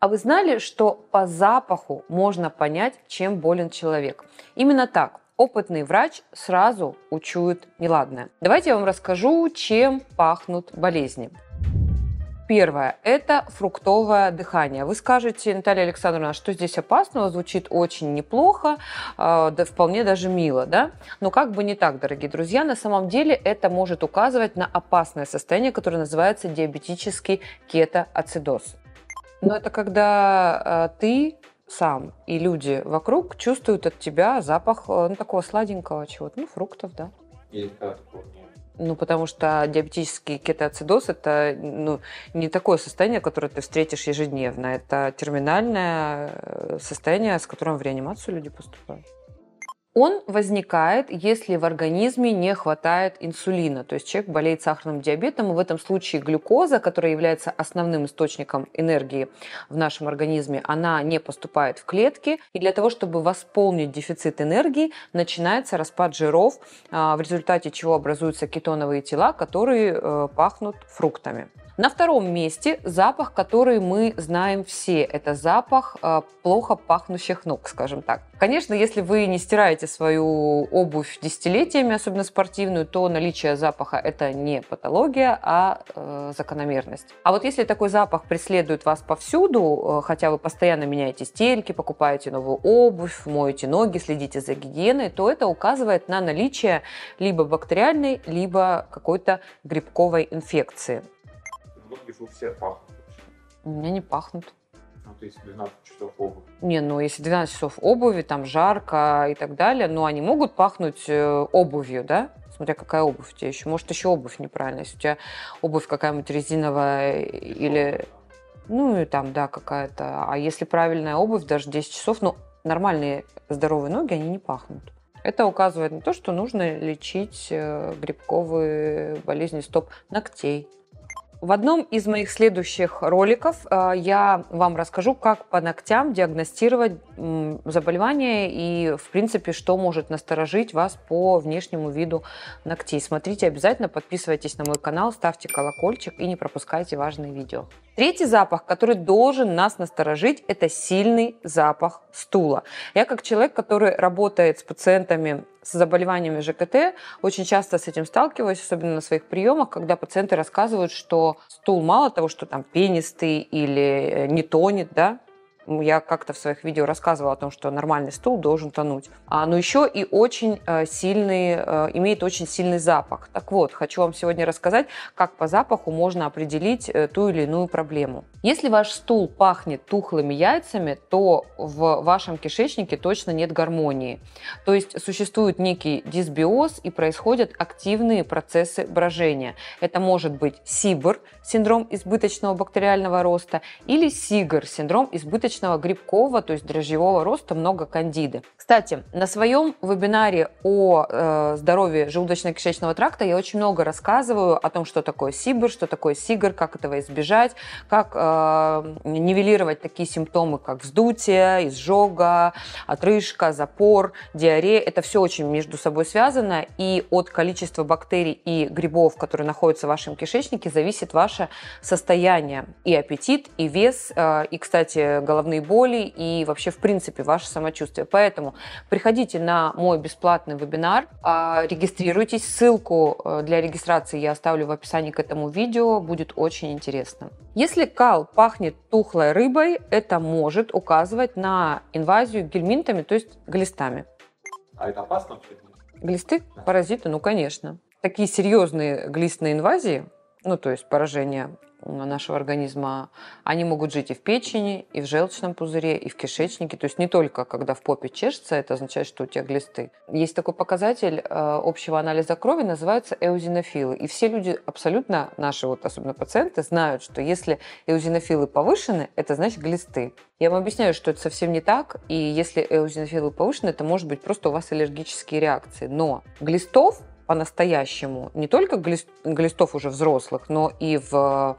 А вы знали, что по запаху можно понять, чем болен человек? Именно так. Опытный врач сразу учует неладное. Давайте я вам расскажу, чем пахнут болезни. Первое – это фруктовое дыхание. Вы скажете, Наталья Александровна, что здесь опасного? Звучит очень неплохо, э, да вполне даже мило, да? Но как бы не так, дорогие друзья, на самом деле это может указывать на опасное состояние, которое называется диабетический кетоацидоз. Но это когда э, ты сам и люди вокруг чувствуют от тебя запах э, ну, такого сладенького чего-то, ну, фруктов, да. Или ну, потому что диабетический кетоацидоз – это ну, не такое состояние, которое ты встретишь ежедневно. Это терминальное э, состояние, с которым в реанимацию люди поступают. Он возникает, если в организме не хватает инсулина. То есть человек болеет сахарным диабетом, и в этом случае глюкоза, которая является основным источником энергии в нашем организме, она не поступает в клетки. И для того, чтобы восполнить дефицит энергии, начинается распад жиров, а, в результате чего образуются кетоновые тела, которые э, пахнут фруктами. На втором месте запах, который мы знаем все. Это запах э, плохо пахнущих ног, скажем так. Конечно, если вы не стираете свою обувь десятилетиями, особенно спортивную, то наличие запаха это не патология, а э, закономерность. А вот если такой запах преследует вас повсюду, э, хотя вы постоянно меняете стельки, покупаете новую обувь, моете ноги, следите за гигиеной, то это указывает на наличие либо бактериальной, либо какой-то грибковой инфекции многих у всех пахнут. У меня не пахнут. Ну, то есть 12 часов обуви. Не, ну если 12 часов обуви, там жарко и так далее, но они могут пахнуть э, обувью, да? Смотря какая обувь у тебя еще. Может, еще обувь неправильная. Если у тебя обувь какая-нибудь резиновая или... Ну, и там, да, какая-то. А если правильная обувь, даже 10 часов, ну, нормальные здоровые ноги, они не пахнут. Это указывает на то, что нужно лечить э, грибковые болезни стоп ногтей, в одном из моих следующих роликов э, я вам расскажу, как по ногтям диагностировать заболевание и, в принципе, что может насторожить вас по внешнему виду ногтей. Смотрите обязательно, подписывайтесь на мой канал, ставьте колокольчик и не пропускайте важные видео. Третий запах, который должен нас насторожить, это сильный запах стула. Я как человек, который работает с пациентами с заболеваниями ЖКТ, очень часто с этим сталкиваюсь, особенно на своих приемах, когда пациенты рассказывают, что стул мало того, что там пенистый или э, не тонет, да, я как-то в своих видео рассказывала о том, что нормальный стул должен тонуть. А, но еще и очень э, сильный, э, имеет очень сильный запах. Так вот, хочу вам сегодня рассказать, как по запаху можно определить э, ту или иную проблему. Если ваш стул пахнет тухлыми яйцами, то в вашем кишечнике точно нет гармонии. То есть существует некий дисбиоз и происходят активные процессы брожения. Это может быть СИБР, синдром избыточного бактериального роста, или СИГР, синдром избыточного избыточного грибкового, то есть дрожжевого роста много кандиды. Кстати, на своем вебинаре о э, здоровье желудочно-кишечного тракта я очень много рассказываю о том, что такое СИБР, что такое СИГР, как этого избежать, как э, нивелировать такие симптомы, как вздутие, изжога, отрыжка, запор, диарея. Это все очень между собой связано, и от количества бактерий и грибов, которые находятся в вашем кишечнике, зависит ваше состояние и аппетит, и вес, э, и, кстати, головная головные боли и вообще, в принципе, ваше самочувствие. Поэтому приходите на мой бесплатный вебинар, а, регистрируйтесь. Ссылку э, для регистрации я оставлю в описании к этому видео. Будет очень интересно. Если кал пахнет тухлой рыбой, это может указывать на инвазию гельминтами, то есть глистами. А это опасно вообще? Глисты? Паразиты? Ну, конечно. Такие серьезные глистные инвазии, ну, то есть поражение нашего организма, они могут жить и в печени, и в желчном пузыре, и в кишечнике. То есть не только когда в попе чешется, это означает, что у тебя глисты. Есть такой показатель э, общего анализа крови, называется эозинофилы. И все люди, абсолютно наши, вот особенно пациенты, знают, что если эозинофилы повышены, это значит глисты. Я вам объясняю, что это совсем не так, и если эозинофилы повышены, это может быть просто у вас аллергические реакции. Но глистов по-настоящему не только глистов уже взрослых, но и в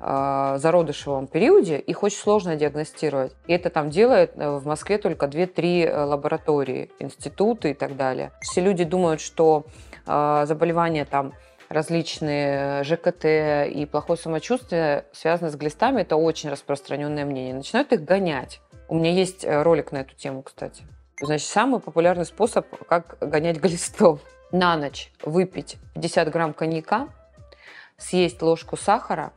э, зародышевом периоде их очень сложно диагностировать. И это там делает э, в Москве только 2-3 э, лаборатории, институты и так далее. Все люди думают, что э, заболевание там различные ЖКТ и плохое самочувствие связаны с глистами, это очень распространенное мнение. Начинают их гонять. У меня есть э, ролик на эту тему, кстати. Значит, самый популярный способ, как гонять глистов. На ночь выпить 50 грамм коньяка, съесть ложку сахара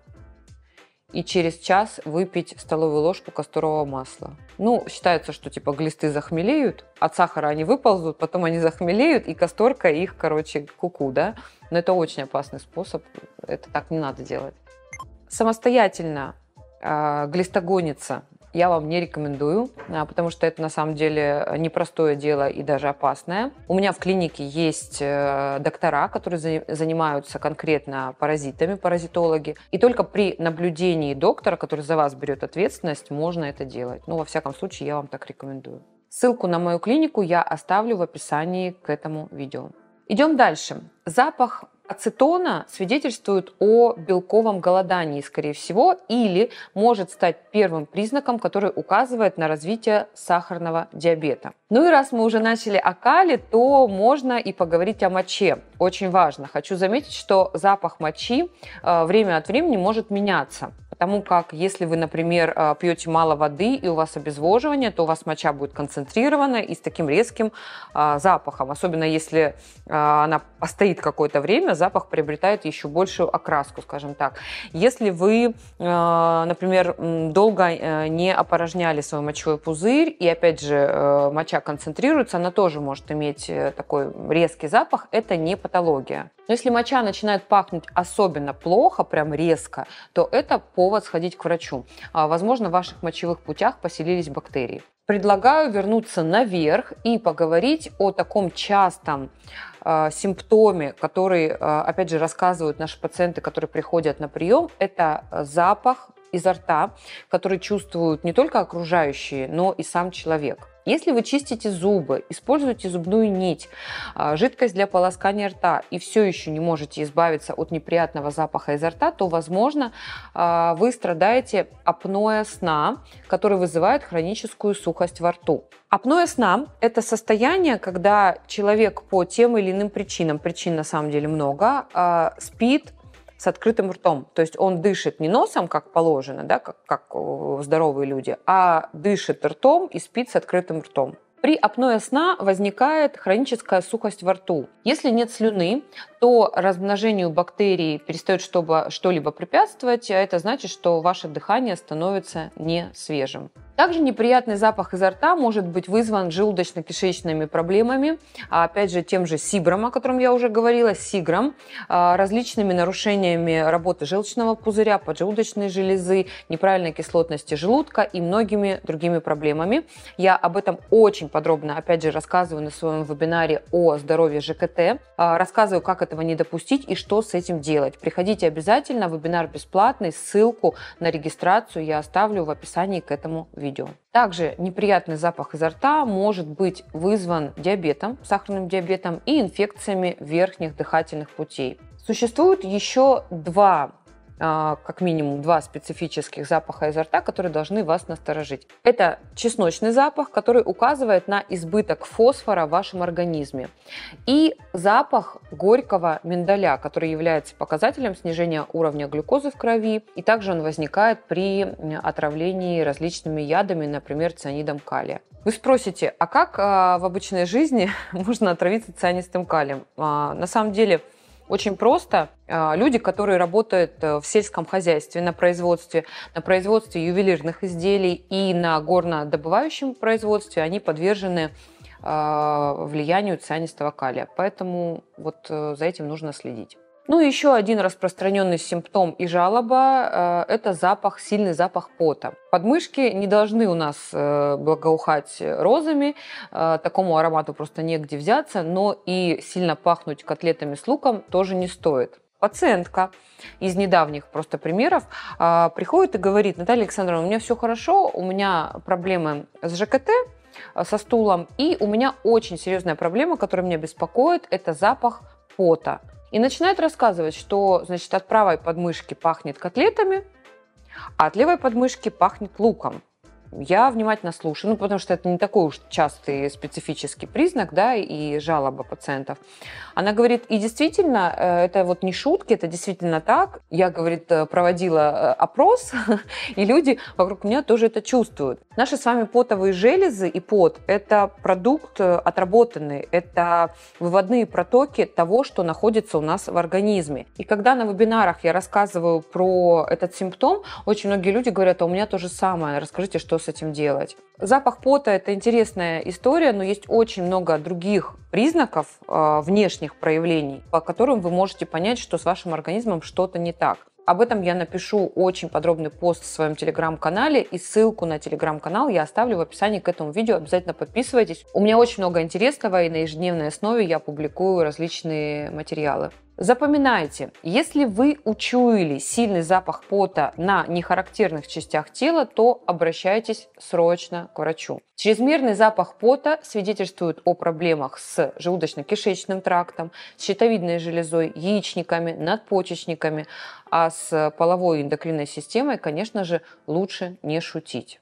и через час выпить столовую ложку касторового масла. Ну, считается, что типа глисты захмелеют, от сахара они выползут, потом они захмелеют, и касторка их, короче, куку, да? Но это очень опасный способ, это так не надо делать. Самостоятельно э, глистогониться я вам не рекомендую, а, потому что это на самом деле непростое дело и даже опасное. У меня в клинике есть э, доктора, которые занимаются конкретно паразитами, паразитологи. И только при наблюдении доктора, который за вас берет ответственность, можно это делать. Ну, во всяком случае, я вам так рекомендую. Ссылку на мою клинику я оставлю в описании к этому видео. Идем дальше. Запах ацетона свидетельствует о белковом голодании, скорее всего, или может стать первым признаком, который указывает на развитие сахарного диабета. Ну и раз мы уже начали о кале, то можно и поговорить о моче. Очень важно. Хочу заметить, что запах мочи э, время от времени может меняться. Потому как если вы, например, э, пьете мало воды и у вас обезвоживание, то у вас моча будет концентрирована и с таким резким э, запахом. Особенно если э, она постоит какое-то время, запах приобретает еще большую окраску, скажем так. Если вы, например, долго не опорожняли свой мочевой пузырь, и опять же моча концентрируется, она тоже может иметь такой резкий запах, это не патология. Но если моча начинает пахнуть особенно плохо, прям резко, то это повод сходить к врачу. А, возможно, в ваших мочевых путях поселились бактерии. Предлагаю вернуться наверх и поговорить о таком частом э, симптоме, который, э, опять же, рассказывают наши пациенты, которые приходят на прием. Это запах изо рта, который чувствуют не только окружающие, но и сам человек. Если вы чистите зубы, используете зубную нить, а, жидкость для полоскания рта и все еще не можете избавиться от неприятного запаха изо рта, то, возможно, а, вы страдаете апноэ сна, который вызывает хроническую сухость во рту. Апноэ сна – это состояние, когда человек по тем или иным причинам, причин на самом деле много, а, спит с открытым ртом. То есть он дышит не носом, как положено, да, как, как здоровые люди, а дышит ртом и спит с открытым ртом. При апное сна возникает хроническая сухость во рту. Если нет слюны, то размножению бактерий перестает чтобы что-либо препятствовать, а это значит, что ваше дыхание становится не свежим. Также неприятный запах изо рта может быть вызван желудочно-кишечными проблемами, а опять же тем же сибром, о котором я уже говорила, сигром, а, различными нарушениями работы желчного пузыря, поджелудочной железы, неправильной кислотности желудка и многими другими проблемами. Я об этом очень подробно, опять же, рассказываю на своем вебинаре о здоровье ЖКТ, а, рассказываю, как этого не допустить и что с этим делать. Приходите обязательно, вебинар бесплатный, ссылку на регистрацию я оставлю в описании к этому видео видео. Также неприятный запах изо рта может быть вызван диабетом, сахарным диабетом и инфекциями верхних дыхательных путей. Существует еще два как минимум два специфических запаха изо рта, которые должны вас насторожить. Это чесночный запах, который указывает на избыток фосфора в вашем организме. И запах горького миндаля, который является показателем снижения уровня глюкозы в крови. И также он возникает при отравлении различными ядами, например, цианидом калия. Вы спросите, а как а, в обычной жизни можно отравиться цианистым калием? А, на самом деле очень просто. А, люди, которые работают э, в сельском хозяйстве, на производстве, на производстве ювелирных изделий и на горнодобывающем производстве, они подвержены а, влиянию цианистого калия. Поэтому вот э, за этим нужно следить. Ну и еще один распространенный симптом и жалоба э, – это запах, сильный запах пота. Подмышки не должны у нас э, благоухать розами, э, такому аромату просто негде взяться, но и сильно пахнуть котлетами с луком тоже не стоит. Пациентка из недавних просто примеров приходит и говорит, Наталья Александровна, у меня все хорошо, у меня проблемы с ЖКТ, со стулом, и у меня очень серьезная проблема, которая меня беспокоит, это запах пота. И начинает рассказывать, что, значит, от правой подмышки пахнет котлетами, а от левой подмышки пахнет луком. Я внимательно слушаю, ну, потому что это не такой уж частый специфический признак, да, и жалоба пациентов. Она говорит, и действительно, э, это вот не шутки, это действительно так. Я, говорит, э, проводила э, опрос, и люди вокруг меня тоже это чувствуют. Наши с вами потовые железы и пот – это продукт отработанный, это выводные протоки того, что находится у нас в организме. И когда на вебинарах я рассказываю про этот симптом, очень многие люди говорят, а у меня то же самое, расскажите, что с этим делать. Запах пота – это интересная история, но есть очень много других признаков э, внешних проявлений, по которым вы можете понять, что с вашим организмом что-то не так. Об этом я напишу очень подробный пост в своем телеграм-канале, и ссылку на телеграм-канал я оставлю в описании к этому видео. Обязательно подписывайтесь. У меня очень много интересного, и на ежедневной основе я публикую различные материалы. Запоминайте, если вы учуяли сильный запах пота на нехарактерных частях тела, то обращайтесь срочно к врачу. Чрезмерный запах пота свидетельствует о проблемах с желудочно-кишечным трактом, с щитовидной железой, яичниками, надпочечниками, а с половой эндокринной системой, конечно же, лучше не шутить.